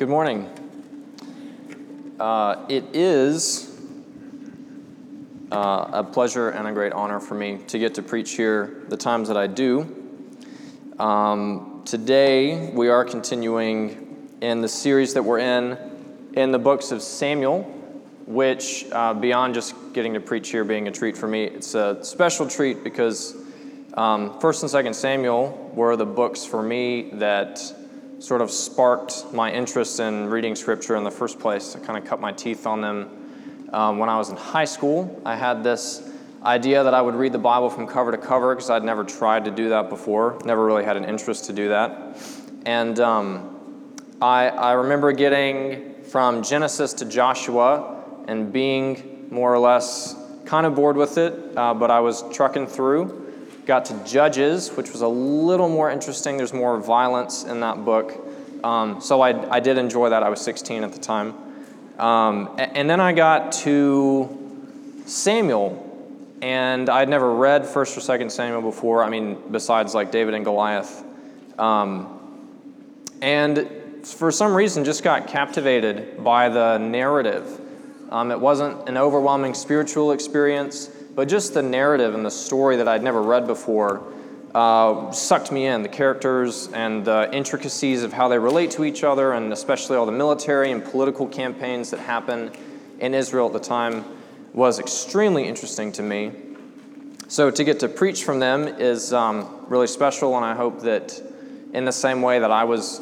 Good morning. Uh, it is uh, a pleasure and a great honor for me to get to preach here the times that I do. Um, today, we are continuing in the series that we're in in the books of Samuel, which, uh, beyond just getting to preach here being a treat for me, it's a special treat because um, First and Second Samuel were the books for me that sort of sparked my interest in reading scripture in the first place. I kind of cut my teeth on them um, when I was in high school. I had this idea that I would read the Bible from cover to cover because I'd never tried to do that before, never really had an interest to do that. And um, I, I remember getting from Genesis to Joshua and being more or less kind of bored with it, uh, but I was trucking through got to Judges, which was a little more interesting. There's more violence in that book. Um, so I, I did enjoy that. I was 16 at the time. Um, and then I got to Samuel, and I'd never read 1st or 2nd Samuel before. I mean, besides like David and Goliath. Um, and for some reason, just got captivated by the narrative. Um, it wasn't an overwhelming spiritual experience but just the narrative and the story that I'd never read before uh, sucked me in. The characters and the intricacies of how they relate to each other, and especially all the military and political campaigns that happen in Israel at the time, was extremely interesting to me. So to get to preach from them is um, really special, and I hope that in the same way that I was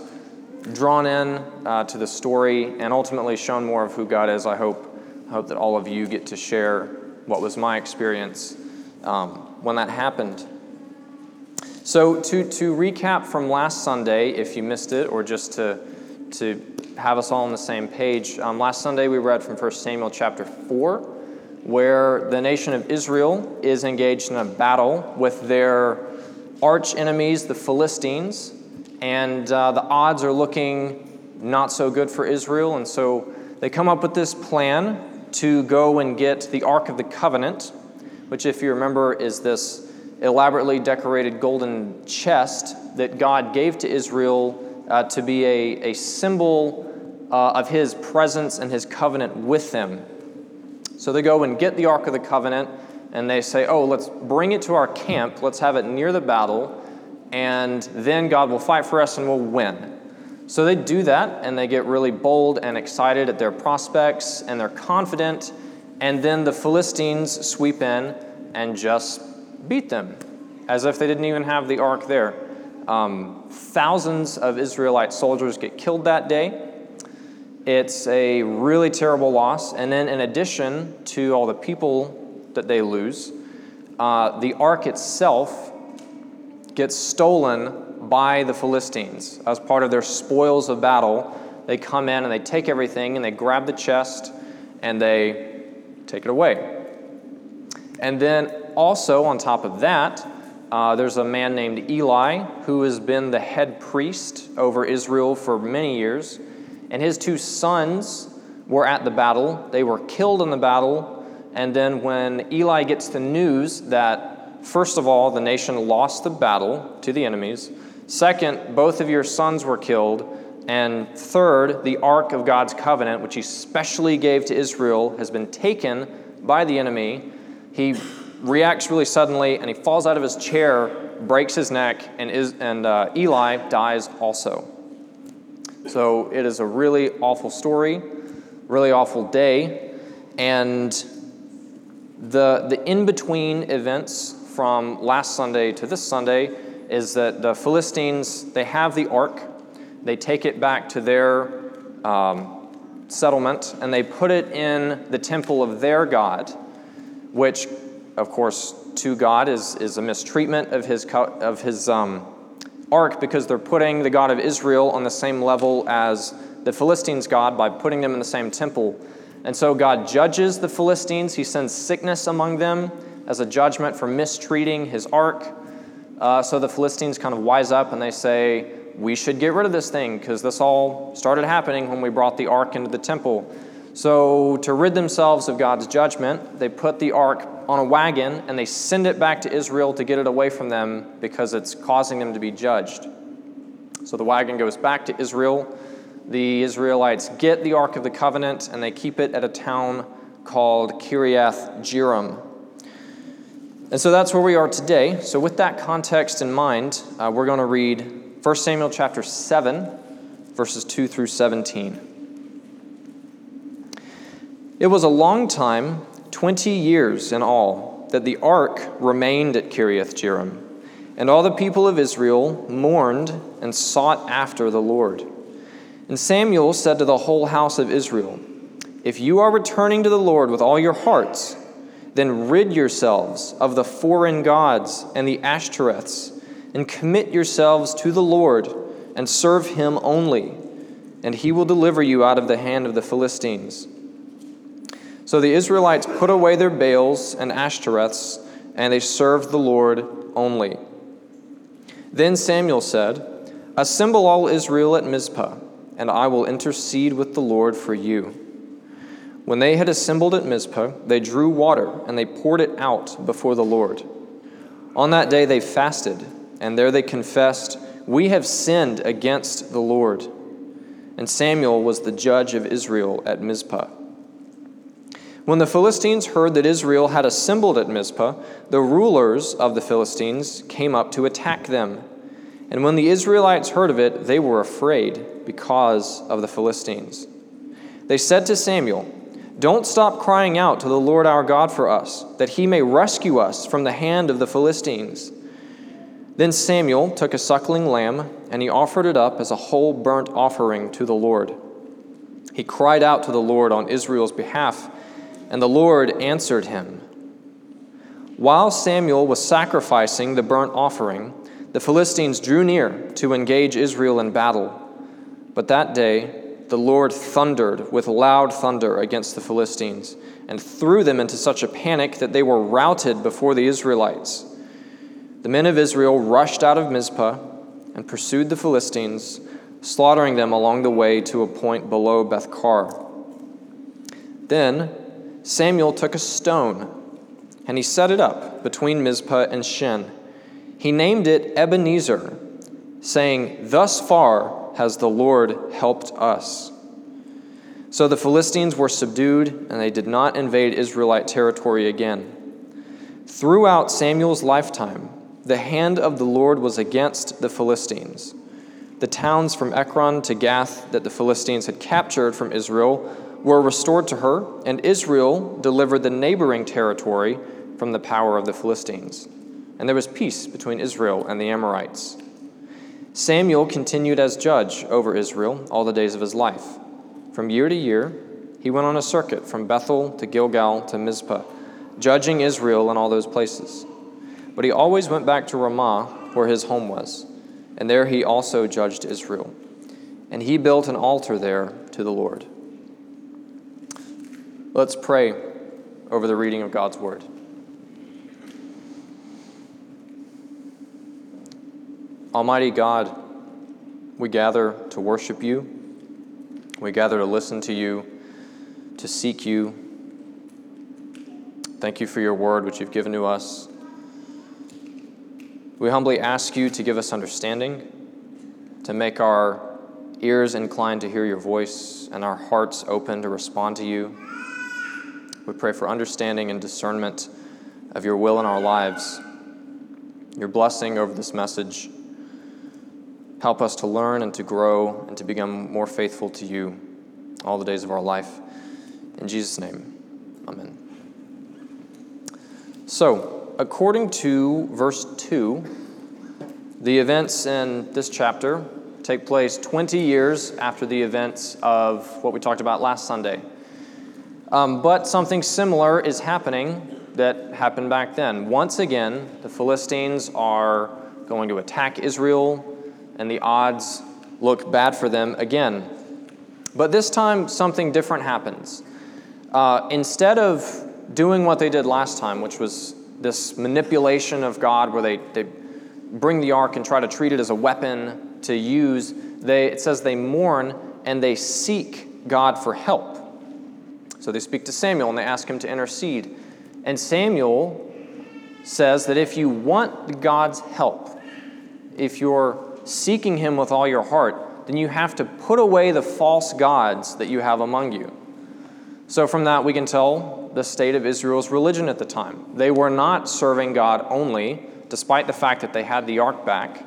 drawn in uh, to the story and ultimately shown more of who God is, I hope, I hope that all of you get to share what was my experience um, when that happened. So, to, to recap from last Sunday, if you missed it, or just to, to have us all on the same page, um, last Sunday we read from 1 Samuel chapter 4, where the nation of Israel is engaged in a battle with their arch enemies, the Philistines, and uh, the odds are looking not so good for Israel, and so they come up with this plan to go and get the Ark of the Covenant, which, if you remember, is this elaborately decorated golden chest that God gave to Israel uh, to be a, a symbol uh, of his presence and his covenant with them. So they go and get the Ark of the Covenant and they say, Oh, let's bring it to our camp, let's have it near the battle, and then God will fight for us and we'll win. So they do that and they get really bold and excited at their prospects and they're confident. And then the Philistines sweep in and just beat them as if they didn't even have the ark there. Um, thousands of Israelite soldiers get killed that day. It's a really terrible loss. And then, in addition to all the people that they lose, uh, the ark itself gets stolen by the Philistines as part of their spoils of battle. They come in and they take everything and they grab the chest and they take it away. And then also, on top of that, uh, there's a man named Eli who has been the head priest over Israel for many years. And his two sons were at the battle. They were killed in the battle. And then, when Eli gets the news that, first of all, the nation lost the battle to the enemies, Second, both of your sons were killed. And third, the ark of God's covenant, which he specially gave to Israel, has been taken by the enemy. He reacts really suddenly and he falls out of his chair, breaks his neck, and, is, and uh, Eli dies also. So it is a really awful story, really awful day. And the, the in between events from last Sunday to this Sunday is that the Philistines, they have the ark, they take it back to their um, settlement, and they put it in the temple of their God, which, of course, to God is, is a mistreatment of his, of his um, ark because they're putting the God of Israel on the same level as the Philistines' God by putting them in the same temple. And so God judges the Philistines. He sends sickness among them as a judgment for mistreating his ark. Uh, so the Philistines kind of wise up and they say, We should get rid of this thing because this all started happening when we brought the ark into the temple. So, to rid themselves of God's judgment, they put the ark on a wagon and they send it back to Israel to get it away from them because it's causing them to be judged. So, the wagon goes back to Israel. the Israelites get the Ark of the Covenant and they keep it at a town called Kiriath Jearim. And so that's where we are today. So, with that context in mind, uh, we're going to read 1 Samuel chapter 7, verses 2 through 17. It was a long time, 20 years in all, that the ark remained at Kiriath Jearim, and all the people of Israel mourned and sought after the Lord. And Samuel said to the whole house of Israel, If you are returning to the Lord with all your hearts, then rid yourselves of the foreign gods and the Ashtoreths, and commit yourselves to the Lord, and serve him only, and he will deliver you out of the hand of the Philistines. So the Israelites put away their Baals and Ashtoreths, and they served the Lord only. Then Samuel said, Assemble all Israel at Mizpah and I will intercede with the Lord for you. When they had assembled at Mizpah, they drew water and they poured it out before the Lord. On that day they fasted, and there they confessed, We have sinned against the Lord. And Samuel was the judge of Israel at Mizpah. When the Philistines heard that Israel had assembled at Mizpah, the rulers of the Philistines came up to attack them. And when the Israelites heard of it, they were afraid because of the Philistines. They said to Samuel, Don't stop crying out to the Lord our God for us, that he may rescue us from the hand of the Philistines. Then Samuel took a suckling lamb, and he offered it up as a whole burnt offering to the Lord. He cried out to the Lord on Israel's behalf, and the Lord answered him. While Samuel was sacrificing the burnt offering, the Philistines drew near to engage Israel in battle. But that day, the Lord thundered with loud thunder against the Philistines and threw them into such a panic that they were routed before the Israelites. The men of Israel rushed out of Mizpah and pursued the Philistines, slaughtering them along the way to a point below Bethkar. Then Samuel took a stone and he set it up between Mizpah and Shen he named it Ebenezer, saying, Thus far has the Lord helped us. So the Philistines were subdued, and they did not invade Israelite territory again. Throughout Samuel's lifetime, the hand of the Lord was against the Philistines. The towns from Ekron to Gath that the Philistines had captured from Israel were restored to her, and Israel delivered the neighboring territory from the power of the Philistines and there was peace between Israel and the Amorites. Samuel continued as judge over Israel all the days of his life. From year to year, he went on a circuit from Bethel to Gilgal to Mizpah, judging Israel in all those places. But he always went back to Ramah, where his home was, and there he also judged Israel. And he built an altar there to the Lord. Let's pray over the reading of God's word. Almighty God, we gather to worship you. We gather to listen to you, to seek you. Thank you for your word, which you've given to us. We humbly ask you to give us understanding, to make our ears inclined to hear your voice and our hearts open to respond to you. We pray for understanding and discernment of your will in our lives, your blessing over this message Help us to learn and to grow and to become more faithful to you all the days of our life. In Jesus' name, amen. So, according to verse 2, the events in this chapter take place 20 years after the events of what we talked about last Sunday. Um, but something similar is happening that happened back then. Once again, the Philistines are going to attack Israel and the odds look bad for them again. But this time, something different happens. Uh, instead of doing what they did last time, which was this manipulation of God where they, they bring the ark and try to treat it as a weapon to use, they, it says they mourn and they seek God for help. So they speak to Samuel and they ask him to intercede. And Samuel says that if you want God's help, if you're seeking Him with all your heart, then you have to put away the false gods that you have among you. So, from that, we can tell the state of Israel's religion at the time. They were not serving God only, despite the fact that they had the ark back.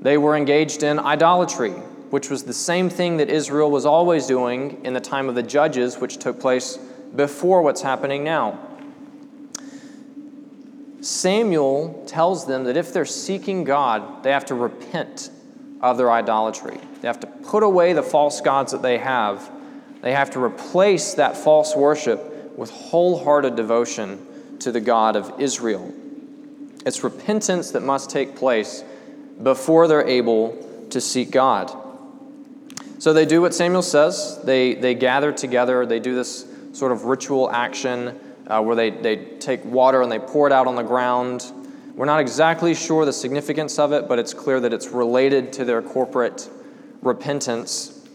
They were engaged in idolatry, which was the same thing that Israel was always doing in the time of the judges, which took place before what's happening now. Samuel tells them that if they're seeking God, they have to repent of their idolatry. They have to put away the false gods that they have. They have to replace that false worship with wholehearted devotion to the God of Israel. It's repentance that must take place before they're able to seek God. So they do what Samuel says. They, they gather together, they do this sort of ritual action uh, where they, they take water and they pour it out on the ground. We're not exactly sure the significance of it, but it's clear that it's related to their corporate repentance.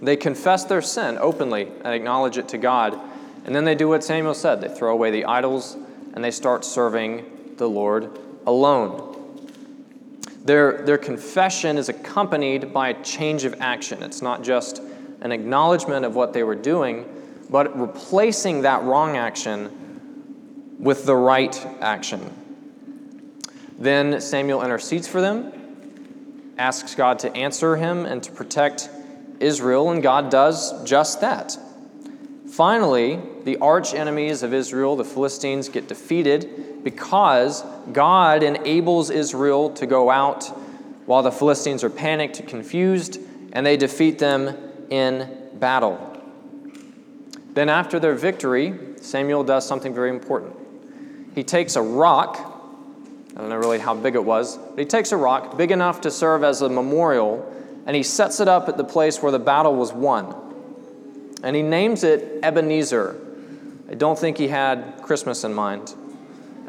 They confess their sin openly and acknowledge it to God. And then they do what Samuel said they throw away the idols and they start serving the Lord alone. Their, their confession is accompanied by a change of action. It's not just an acknowledgement of what they were doing, but replacing that wrong action with the right action. Then Samuel intercedes for them, asks God to answer him and to protect Israel, and God does just that. Finally, the arch enemies of Israel, the Philistines, get defeated because God enables Israel to go out while the Philistines are panicked, confused, and they defeat them in battle. Then, after their victory, Samuel does something very important. He takes a rock, I don't know really how big it was, but he takes a rock big enough to serve as a memorial, and he sets it up at the place where the battle was won. And he names it Ebenezer. I don't think he had Christmas in mind.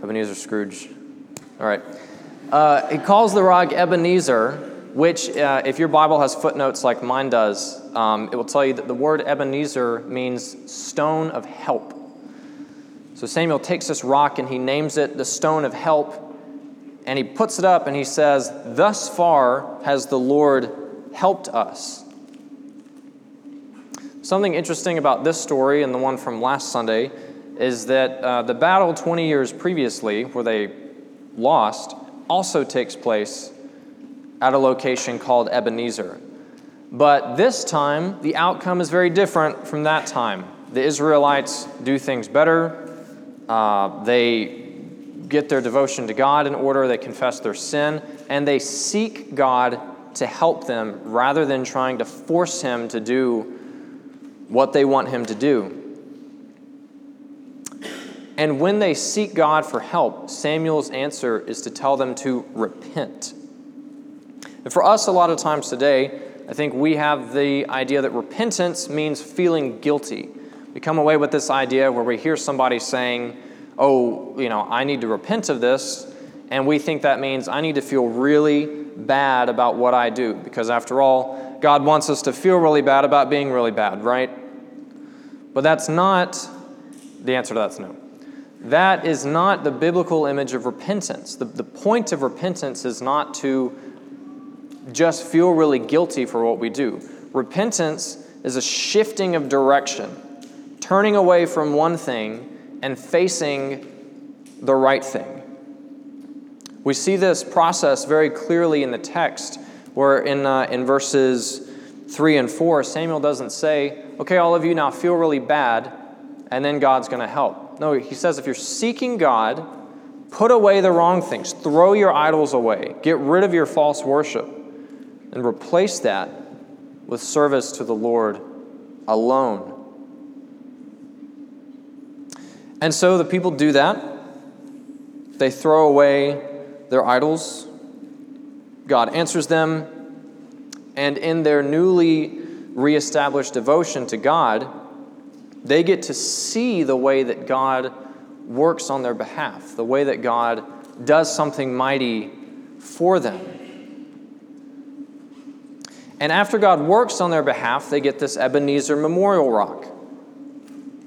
Ebenezer Scrooge. All right. Uh, he calls the rock Ebenezer which, uh, if your Bible has footnotes like mine does, um, it will tell you that the word Ebenezer means stone of help. So Samuel takes this rock and he names it the stone of help, and he puts it up and he says, Thus far has the Lord helped us. Something interesting about this story and the one from last Sunday is that uh, the battle 20 years previously, where they lost, also takes place at a location called Ebenezer. But this time, the outcome is very different from that time. The Israelites do things better. Uh, they get their devotion to God in order, they confess their sin, and they seek God to help them rather than trying to force Him to do what they want Him to do. And when they seek God for help, Samuel's answer is to tell them to repent. And for us, a lot of times today, I think we have the idea that repentance means feeling guilty. We come away with this idea where we hear somebody saying, Oh, you know, I need to repent of this. And we think that means I need to feel really bad about what I do. Because after all, God wants us to feel really bad about being really bad, right? But that's not, the answer to that's no. That is not the biblical image of repentance. The, the point of repentance is not to just feel really guilty for what we do. Repentance is a shifting of direction, turning away from one thing and facing the right thing. We see this process very clearly in the text, where in, uh, in verses 3 and 4, Samuel doesn't say, Okay, all of you now feel really bad, and then God's going to help. No, he says, If you're seeking God, put away the wrong things, throw your idols away, get rid of your false worship and replace that with service to the Lord alone. And so the people do that. They throw away their idols. God answers them. And in their newly reestablished devotion to God, they get to see the way that God works on their behalf, the way that God does something mighty for them. And after God works on their behalf, they get this Ebenezer Memorial Rock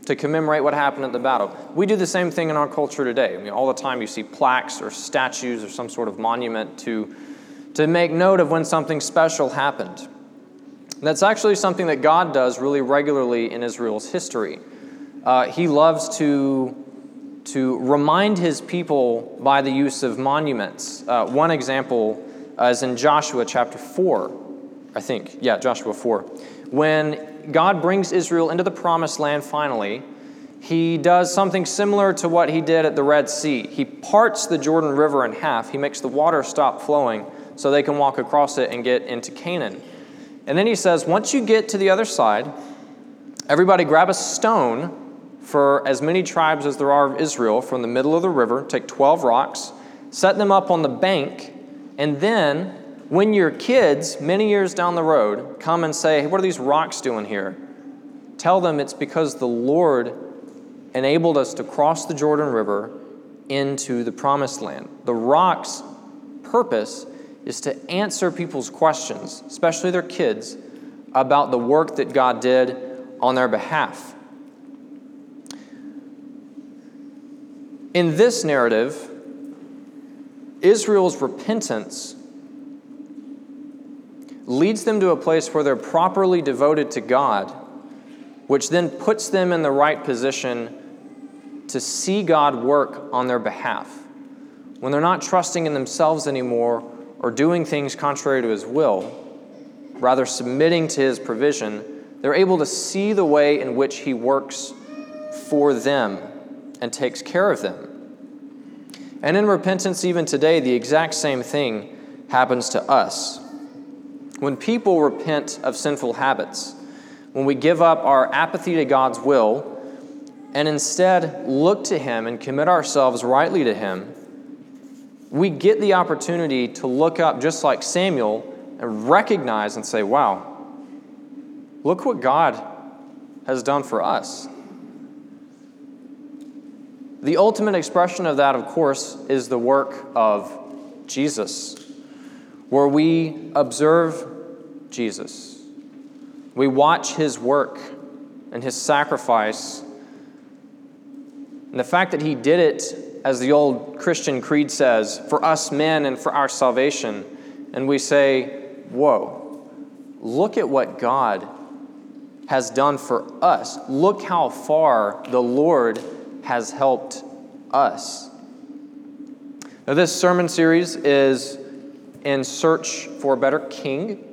to commemorate what happened at the battle. We do the same thing in our culture today. I mean, all the time you see plaques or statues or some sort of monument to, to make note of when something special happened. That's actually something that God does really regularly in Israel's history. Uh, he loves to, to remind his people by the use of monuments. Uh, one example is in Joshua chapter 4, I think. Yeah, Joshua 4. When God brings Israel into the promised land finally, he does something similar to what he did at the Red Sea. He parts the Jordan River in half, he makes the water stop flowing so they can walk across it and get into Canaan. And then he says, once you get to the other side, everybody grab a stone for as many tribes as there are of Israel from the middle of the river, take 12 rocks, set them up on the bank, and then when your kids, many years down the road, come and say, hey, What are these rocks doing here? Tell them it's because the Lord enabled us to cross the Jordan River into the promised land. The rocks' purpose is to answer people's questions, especially their kids, about the work that God did on their behalf. In this narrative, Israel's repentance leads them to a place where they're properly devoted to God, which then puts them in the right position to see God work on their behalf. When they're not trusting in themselves anymore or doing things contrary to His will, rather submitting to His provision, they're able to see the way in which He works for them and takes care of them. And in repentance, even today, the exact same thing happens to us. When people repent of sinful habits, when we give up our apathy to God's will and instead look to Him and commit ourselves rightly to Him, we get the opportunity to look up just like Samuel and recognize and say, wow, look what God has done for us. The ultimate expression of that, of course, is the work of Jesus, where we observe Jesus. We watch his work and his sacrifice. And the fact that he did it as the old Christian creed says, for us men and for our salvation. And we say, whoa, look at what God has done for us. Look how far the Lord has helped us. Now, this sermon series is in search for a better king.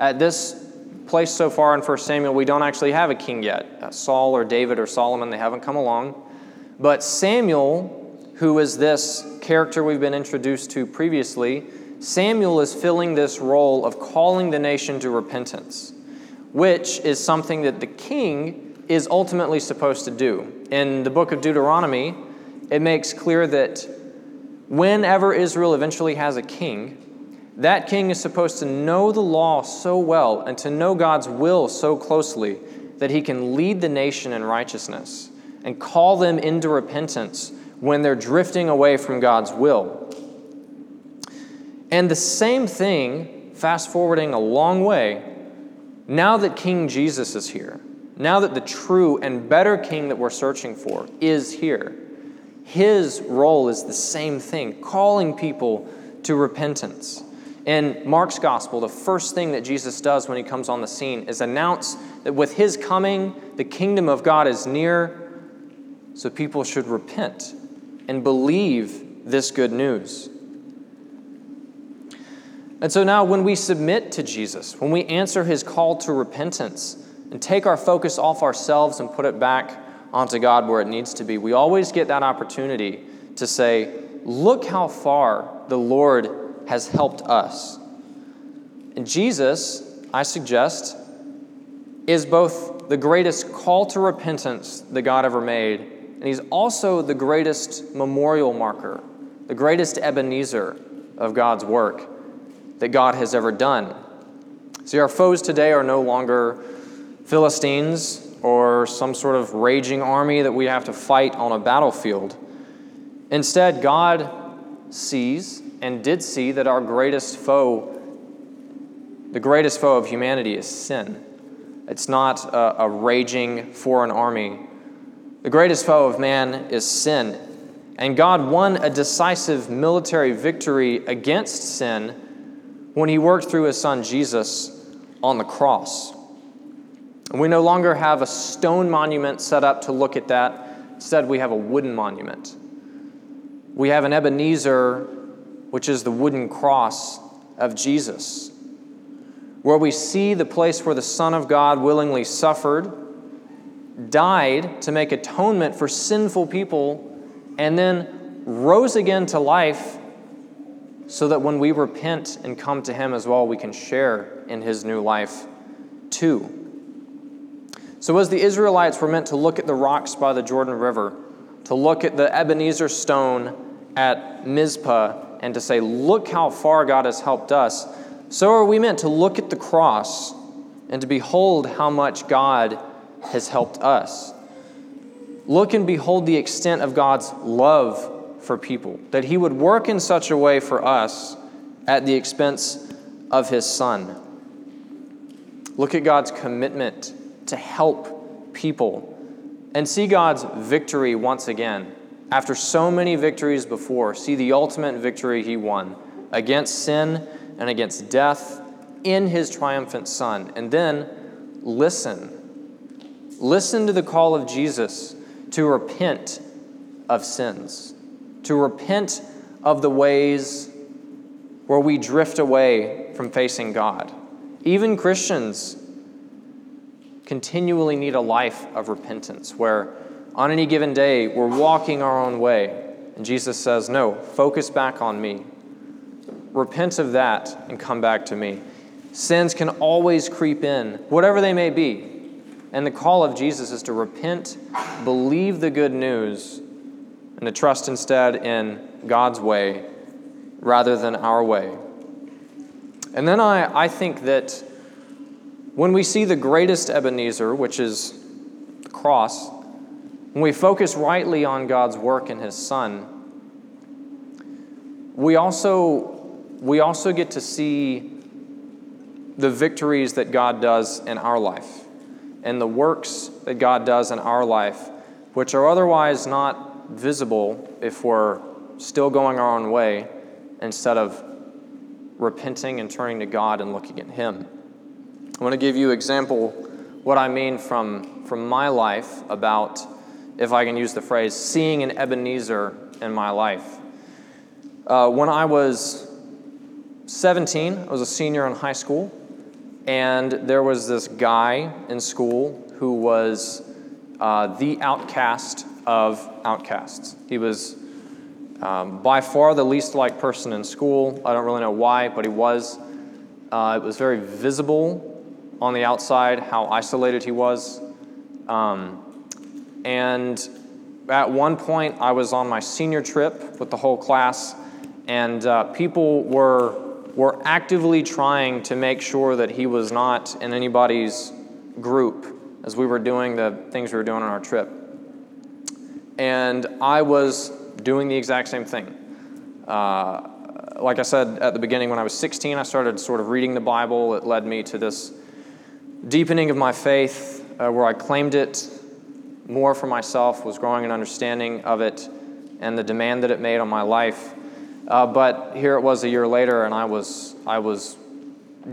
At this place so far in 1 Samuel, we don't actually have a king yet. Uh, Saul or David or Solomon, they haven't come along. But Samuel who is this character we've been introduced to previously, Samuel is filling this role of calling the nation to repentance, which is something that the king is ultimately supposed to do. In the book of Deuteronomy, it makes clear that whenever Israel eventually has a king, that king is supposed to know the law so well and to know God's will so closely that he can lead the nation in righteousness and call them into repentance when they're drifting away from God's will. And the same thing, fast forwarding a long way, now that King Jesus is here, now that the true and better king that we're searching for is here, his role is the same thing, calling people to repentance. In Mark's gospel, the first thing that Jesus does when he comes on the scene is announce that with his coming, the kingdom of God is near, so people should repent and believe this good news. And so now, when we submit to Jesus, when we answer his call to repentance and take our focus off ourselves and put it back onto God where it needs to be, we always get that opportunity to say, Look how far the Lord has helped us. And Jesus, I suggest, is both the greatest call to repentance that God ever made and he's also the greatest memorial marker, the greatest Ebenezer of God's work that God has ever done. See, our foes today are no longer Philistines or some sort of raging army that we have to fight on a battlefield. Instead, God sees and did see that our greatest foe, the greatest foe of humanity, is sin. It's not a, a raging foreign army the greatest foe of man is sin. And God won a decisive military victory against sin when he worked through his son Jesus on the cross. And we no longer have a stone monument set up to look at that. Instead, we have a wooden monument. We have an Ebenezer, which is the wooden cross of Jesus, where we see the place where the Son of God willingly suffered, died to make atonement for sinful people, and then rose again to life so that when we repent and come to Him as well, we can share in His new life too. So, as the Israelites were meant to look at the rocks by the Jordan River, to look at the Ebenezer stone at Mizpah, and to say, Look how far God has helped us, so are we meant to look at the cross and to behold how much God has helped us. Look and behold the extent of God's love for people, that He would work in such a way for us at the expense of His Son. Look at God's commitment to help people and see God's victory once again. After so many victories before, see the ultimate victory he won against sin and against death in his triumphant Son. And then listen. Listen to the call of Jesus to repent of sins, to repent of the ways where we drift away from facing God. Even Christians continually need a life of repentance where on any given day we're walking our own way. And Jesus says, No, focus back on me. Repent of that and come back to me. Sins can always creep in, whatever they may be. And the call of Jesus is to repent, believe the good news, and to trust instead in God's way rather than our way. And then I, I think that when we see the greatest Ebenezer, which is the cross, when we focus rightly on God's work in His Son, we also, we also get to see the victories that God does in our life and the works that God does in our life, which are otherwise not visible if we're still going our own way instead of repenting and turning to God and looking at Him. I want to give you example what I mean from, from my life about, if I can use the phrase, seeing an Ebenezer in my life. Uh, when I was 17, I was a senior in high school, and there was this guy in school who was uh, the outcast of outcasts. He was um, by far the least liked person in school. I don't really know why, but he was. Uh, it was very visible on the outside, how isolated he was. Um, and at one point, I was on my senior trip with the whole class, and uh, people were, were actively trying to make sure that he was not in anybody's group as we were doing the things we were doing on our trip. And I was doing the exact same thing. Uh, like I said at the beginning, when I was 16, I started sort of reading the Bible. It led me to this deepening of my faith, uh, where I claimed it more for myself, was growing an understanding of it and the demand that it made on my life. Uh, but here it was a year later, and I was, I was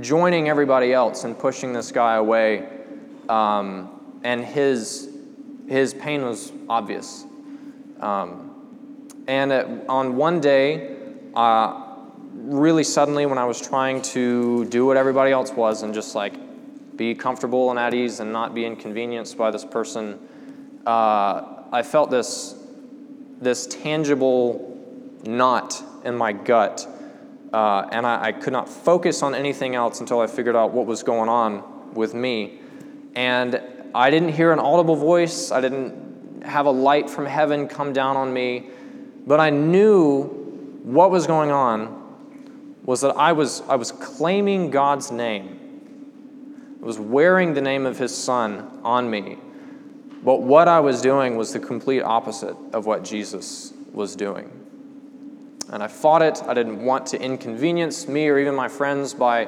joining everybody else and pushing this guy away. Um, and his, his pain was obvious. Um, and on one day, uh, really suddenly, when I was trying to do what everybody else was and just like be comfortable and at ease and not be inconvenienced by this person, uh, I felt this, this tangible knot in my gut. Uh, and I, I, could not focus on anything else until I figured out what was going on with me. And I didn't hear an audible voice, I didn't have a light from heaven come down on me, but I knew what was going on was that I was, I was claiming God's name I was wearing the name of his son on me. But what I was doing was the complete opposite of what Jesus was doing. And I fought it. I didn't want to inconvenience me or even my friends by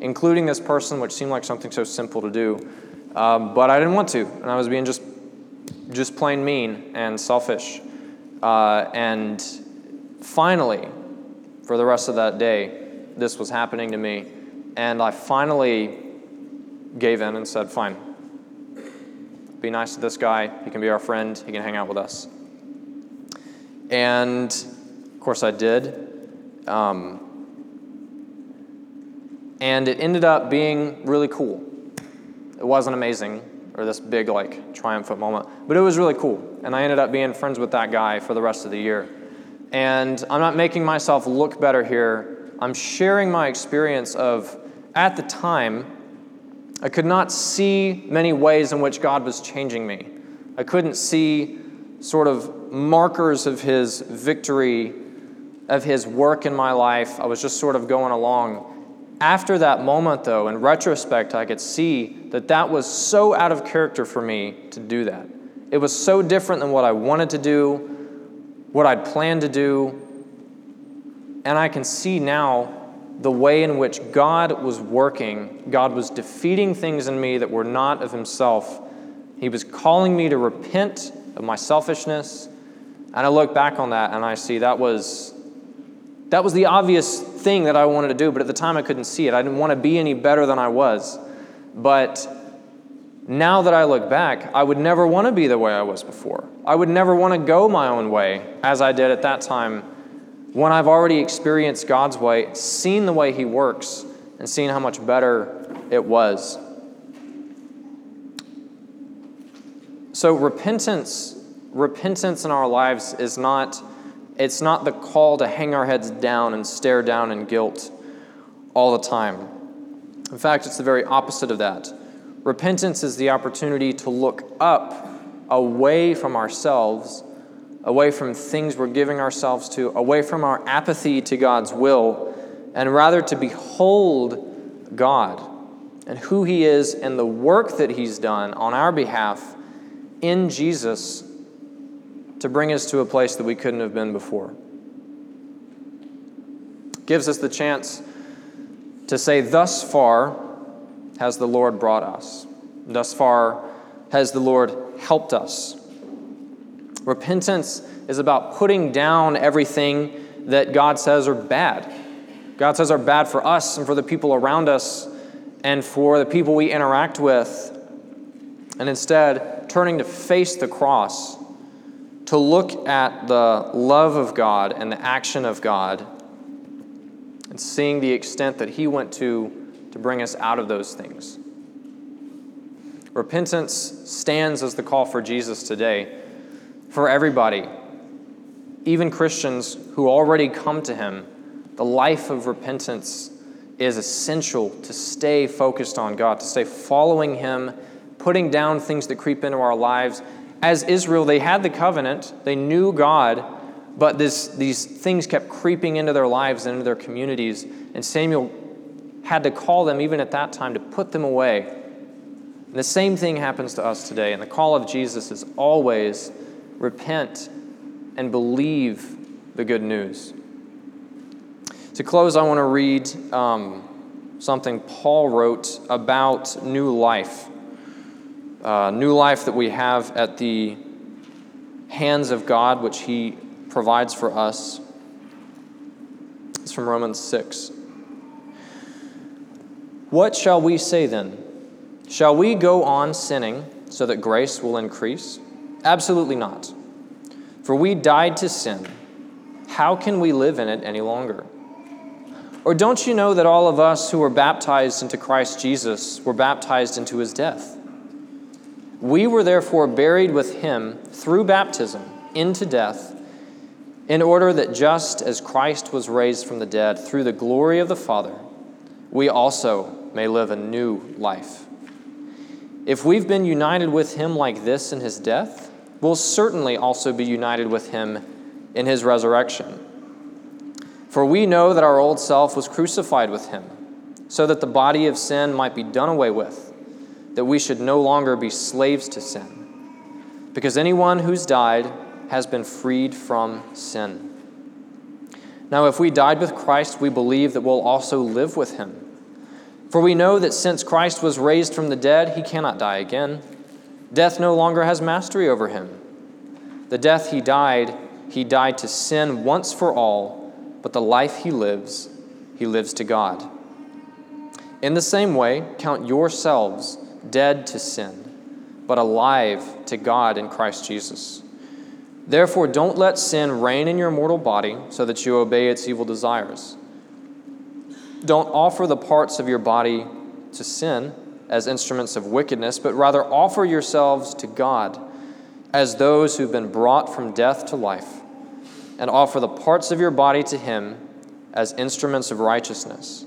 including this person, which seemed like something so simple to do. Um, but I didn't want to, and I was being just, just plain mean and selfish. Uh, and finally, for the rest of that day, this was happening to me. And I finally gave in and said, Fine, be nice to this guy. He can be our friend. He can hang out with us. And of course, I did. Um, and it ended up being really cool. It wasn't amazing or this big, like, triumphant moment, but it was really cool. And I ended up being friends with that guy for the rest of the year. And I'm not making myself look better here. I'm sharing my experience of, at the time, I could not see many ways in which God was changing me. I couldn't see sort of markers of His victory, of His work in my life. I was just sort of going along. After that moment, though, in retrospect, I could see that that was so out of character for me to do that. It was so different than what I wanted to do, what I'd planned to do. And I can see now the way in which God was working. God was defeating things in me that were not of Himself. He was calling me to repent of my selfishness. And I look back on that and I see that was that was the obvious thing that I wanted to do, but at the time I couldn't see it. I didn't want to be any better than I was. But now that I look back, I would never want to be the way I was before. I would never want to go my own way as I did at that time when I've already experienced God's way, seen the way He works, and seen how much better it was. So repentance, repentance in our lives is not it's not the call to hang our heads down and stare down in guilt all the time. In fact, it's the very opposite of that. Repentance is the opportunity to look up away from ourselves, away from things we're giving ourselves to, away from our apathy to God's will, and rather to behold God and who He is and the work that He's done on our behalf in Jesus to bring us to a place that we couldn't have been before. Gives us the chance to say, Thus far has the Lord brought us. Thus far has the Lord helped us. Repentance is about putting down everything that God says are bad. God says are bad for us and for the people around us and for the people we interact with. And instead, turning to face the cross to look at the love of God and the action of God and seeing the extent that He went to to bring us out of those things. Repentance stands as the call for Jesus today for everybody, even Christians who already come to Him. The life of repentance is essential to stay focused on God, to stay following Him, putting down things that creep into our lives, as Israel, they had the covenant, they knew God, but this, these things kept creeping into their lives and into their communities. And Samuel had to call them, even at that time, to put them away. And the same thing happens to us today. And the call of Jesus is always repent and believe the good news. To close, I want to read um, something Paul wrote about new life uh, new life that we have at the hands of God, which He provides for us. It's from Romans 6. What shall we say then? Shall we go on sinning so that grace will increase? Absolutely not. For we died to sin. How can we live in it any longer? Or don't you know that all of us who were baptized into Christ Jesus were baptized into his death? We were therefore buried with him through baptism into death, in order that just as Christ was raised from the dead through the glory of the Father, we also may live a new life. If we've been united with him like this in his death, we'll certainly also be united with him in his resurrection. For we know that our old self was crucified with him, so that the body of sin might be done away with that we should no longer be slaves to sin, because anyone who's died has been freed from sin. Now, if we died with Christ, we believe that we'll also live with him. For we know that since Christ was raised from the dead, he cannot die again. Death no longer has mastery over him. The death he died, he died to sin once for all, but the life he lives, he lives to God. In the same way, count yourselves dead to sin, but alive to God in Christ Jesus. Therefore, don't let sin reign in your mortal body so that you obey its evil desires. Don't offer the parts of your body to sin as instruments of wickedness, but rather offer yourselves to God as those who've been brought from death to life, and offer the parts of your body to Him as instruments of righteousness.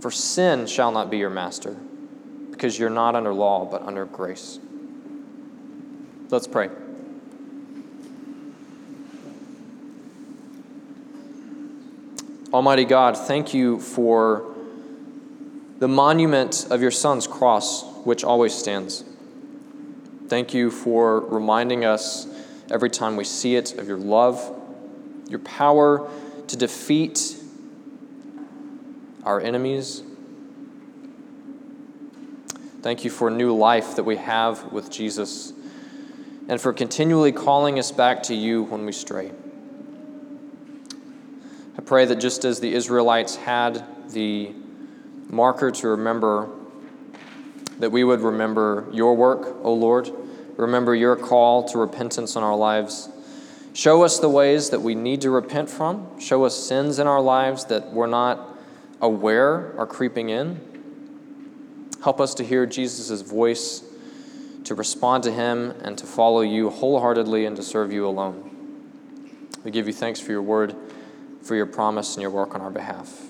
For sin shall not be your master, because you're not under law, but under grace. Let's pray. Almighty God, thank you for the monument of your Son's cross, which always stands. Thank you for reminding us every time we see it of your love, your power to defeat our enemies. Thank you for new life that we have with Jesus and for continually calling us back to you when we stray. I pray that just as the Israelites had the marker to remember, that we would remember your work, O Lord, remember your call to repentance in our lives. Show us the ways that we need to repent from. Show us sins in our lives that we're not aware are creeping in. Help us to hear Jesus' voice, to respond to him, and to follow you wholeheartedly and to serve you alone. We give you thanks for your word for your promise and your work on our behalf.